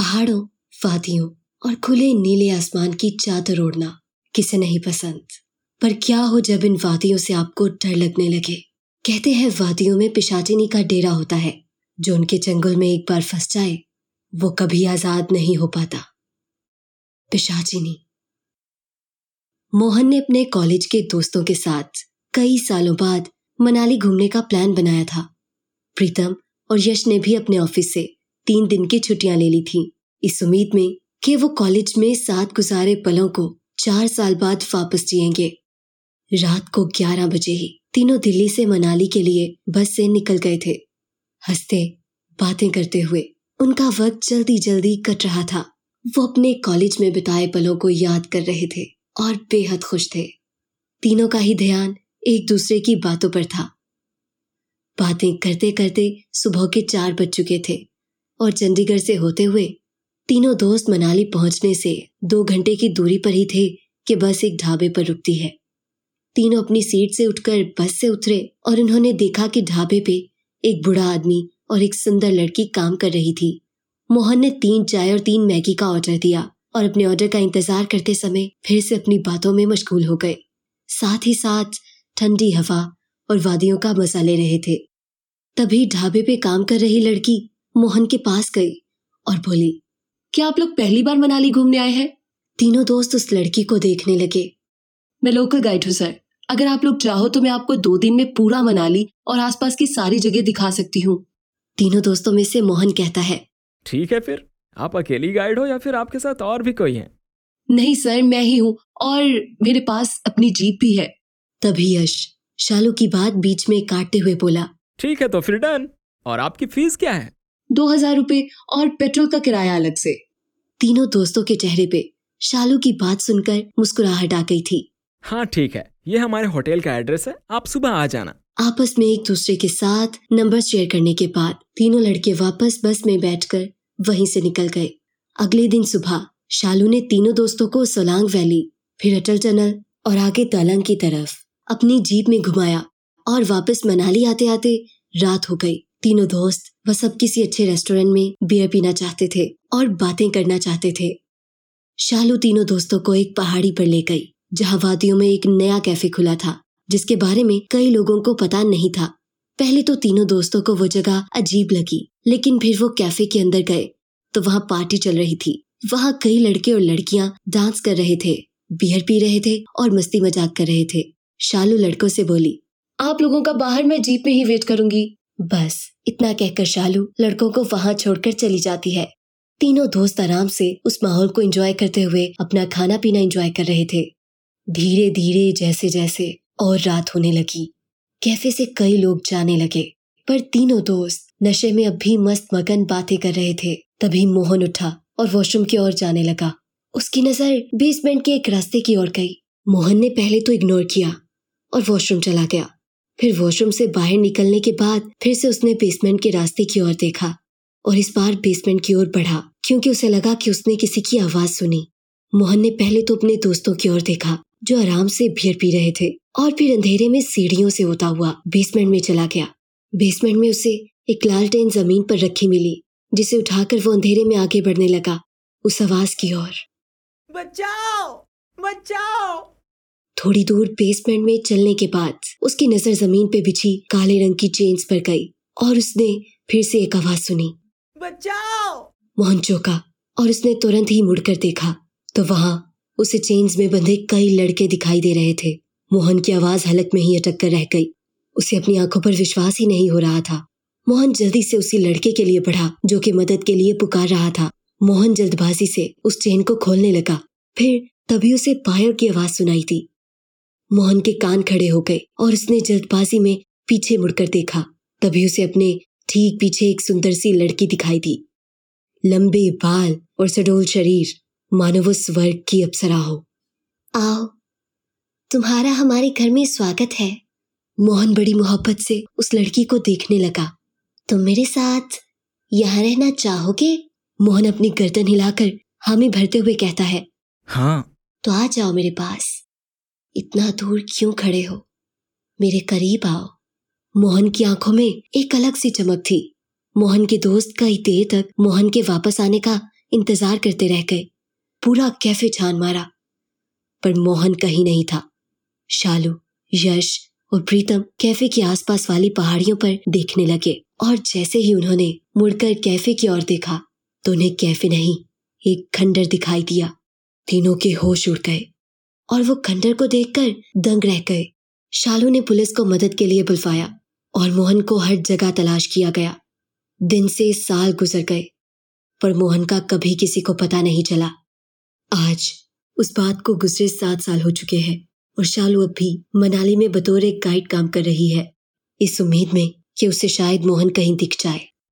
पहाड़ों, वादियों और खुले नीले आसमान की चादर ओढ़ना किसे नहीं पसंद? पर क्या हो जब इन वादियों से आपको डर लगने लगे? कहते हैं वादियों में पिशाचिनी का डेरा होता है, जो उनके जंगल में एक बार फंस जाए, वो कभी आज़ाद नहीं हो पाता। पिशाचिनी। मोहन ने अपने कॉलेज के दोस्तों के साथ कई सालों बाद मनाली घूमने का प्लान बनाया था। प्रीतम और यश ने भी अपने ऑफ़िस से तीन दिन की छुट्टियाँ ले ली थी। इस उम्मीद में कि वो कॉलेज में साथ गुजारे पलों को चार साल बाद वापस जिएँगे। रात को ग्यारह बजे ही तीनों दिल्ली से मनाली के लिए बस से निकल गए थे। हँसते, बातें करते हुए उनका वक्त जल्दी जल्दी कट रहा था। वो अपने कॉलेज में बिताए पलों को याद कर रहे थे और बेहद खुश थे। तीनों का ही ध्यान एक दूसरे की बातों पर था। बातें करते करते सुबह के चार बज चुके थे। और चंडीगढ़ से होते हुए तीनों दोस्त मनाली पहुँचने से दो घंटे की दूरी पर ही थे कि बस एक ढाबे पर रुकती है। तीनों अपनी सीट से उठकर बस से उतरे और उन्होंने देखा कि ढाबे पे एक बुढ़ा आदमी और एक सुंदर लड़की काम कर रही थी। मोहन ने तीन चाय और तीन मैगी का ऑर्डर दिया और अपने ऑर्डर का इंतज़ार करते समय फिर से अपनी बातों में मशगूल हो गए। साथ ही साथ ठंडी हवा और वादियों का मज़ा ले रहे थे। तभी ढाबे पे काम कर रही लड़की मोहन के पास गई और बोली क्या आप लोग पहली बार मनाली घूमने आए हैं? तीनों दोस्त उस लड़की को देखने लगे। मैं लोकल गाइड हूँ सर अगर आप लोग चाहो तो मैं आपको दो दिन में पूरा मनाली और आसपास की सारी जगह दिखा सकती हूँ। तीनों दोस्तों में से मोहन कहता है ठीक है फिर। आप अकेली गाइड हो या फिर आपके साथ और भी कोई है? नहीं सर मैं ही हूँ और मेरे पास अपनी जीप भी है। तभी यश शालू की बात बीच में काटते हुए बोला ठीक है तो फिर डन और आपकी फ़ीस क्या है? दो हज़ार रूपए और पेट्रोल का किराया अलग से। तीनों दोस्तों के चेहरे पे शालू की बात सुनकर मुस्कुराहट आ गई थी। हाँ ठीक है। ये हमारे होटल का एड्रेस है। आप सुबह आ जाना। आपस में एक दूसरे के साथ नंबर शेयर करने के बाद तीनों लड़के वापस बस में बैठकर वहीं से निकल गए। अगले दिन सुबह शालू ने तीनों दोस्तों को सोलांग वैली फिर अटल टनल और आगे तलंग की तरफ़ अपनी जीप में घुमाया और वापस मनाली आते आते रात हो गई। तीनों दोस्त वह सब किसी अच्छे रेस्टोरेंट में बियर पीना चाहते थे और बातें करना चाहते थे। शालू तीनों दोस्तों को एक पहाड़ी पर ले गई, जहाँ वादियों में एक नया कैफ़े खुला था, जिसके बारे में कई लोगों को पता नहीं था। पहले तो तीनों दोस्तों को वो जगह अजीब लगी, लेकिन फिर वो कैफ़े के अंदर गए तो वहाँ पार्टी चल रही थी। वहाँ कई लड़के और लड़कियाँ डांस कर रहे थे बियर पी रहे थे और मस्ती मज़ाक कर रहे थे। शालू लड़कों से बोली, आप लोगों का बाहर मैं जीप में ही वेट करूँगी। बस, इतना कहकर शालू लड़कों को वहाँ छोड़कर चली जाती है। तीनों दोस्त आराम से उस माहौल को एंजॉय करते हुए अपना खाना पीना एंजॉय कर रहे थे। धीरे धीरे जैसे जैसे और रात होने लगी। कैफ़े से कई लोग जाने लगे, पर तीनों दोस्त नशे में अब भी मस्त मगन बातें कर रहे थे। तभी मोहन उठा और वॉशरूम की ओर जाने लगा। उसकी नज़र बेसमेंट के एक रास्ते की ओर गई। मोहन ने पहले तो इग्नोर किया और वॉशरूम चला गया। फिर वॉशरूम से बाहर निकलने के बाद फिर से उसने बेसमेंट के रास्ते की ओर देखा और इस बार बेसमेंट की ओर बढ़ा, क्योंकि उसे लगा कि उसने किसी की आवाज़ सुनी। मोहन ने पहले तो अपने दोस्तों की ओर देखा, जो आराम से बियर पी रहे थे और फिर अंधेरे में सीढ़ियों से होता हुआ बेसमेंट में चला गया। बेसमेंट में उसे एक लालटेन ज़मीन पर रखी मिली, जिसे उठाकर वो अंधेरे में आगे बढ़ने लगा, उस आवाज़ की ओर। बचाओ! बचाओ! थोड़ी दूर बेसमेंट में चलने के बाद उसकी नज़र ज़मीन पे बिछी काले रंग की चेन्स पर गई और उसने फिर से एक आवाज़ सुनी। बचाओ! मोहन चौका और उसने तुरंत ही मुड़कर देखा तो वहाँ उसे चेन्स में बंधे कई लड़के दिखाई दे रहे थे। मोहन की आवाज़ हलक में ही अटक कर रह गई। उसे अपनी आँखों पर विश्वास ही नहीं हो रहा था। मोहन जल्दी से उसी लड़के के लिए बढ़ा जो कि मदद के लिए पुकार रहा था। मोहन जल्दबाजी से उस चेन को खोलने लगा। फिर तभी उसे पायल की आवाज़ सुनाई थी मोहन के कान खड़े हो गए और उसने जल्दबाजी में पीछे मुड़कर देखा। तभी उसे अपने ठीक पीछे एक सुंदर सी लड़की दिखाई दी। लंबे बाल और सडोल शरीर मानो वो स्वर्ग की अप्सरा हो। आओ तुम्हारा हमारे घर में स्वागत है। मोहन बड़ी मोहब्बत से उस लड़की को देखने लगा। तुम मेरे साथ यहाँ रहना चाहोगे? मोहन अपनी गर्दन हिलाकर हामी भरते हुए कहता है हाँ। तो आ जाओ मेरे पास। इतना दूर क्यों खड़े हो? मेरे करीब आओ। मोहन की आँखों में एक अलग सी चमक थी। मोहन के दोस्त कई देर तक मोहन के वापस आने का इंतज़ार करते रह गए। पूरा कैफ़े छान मारा। पर मोहन कहीं नहीं था। शालू, यश और प्रीतम कैफ़े के आसपास वाली पहाड़ियों पर देखने लगे और जैसे ही उन्होंने मुड़कर कैफ़े की ओर देखा तो उन्हें कैफ़े नहीं, एक खंडर दिखाई दिया। तीनों के होश उड़ गए। और वो खंडर को देखकर दंग रह गए। शालू ने पुलिस को मदद के लिए बुलवाया और मोहन को हर जगह तलाश किया गया। दिन से साल गुजर गए, पर मोहन का कभी किसी को पता नहीं चला। आज उस बात को गुजरे सात साल हो चुके हैं और शालू अब भी मनाली में बतौर एक गाइड काम कर रही है। इस उम्मीद में कि उसे शायद मोहन कहीं दिख जाए।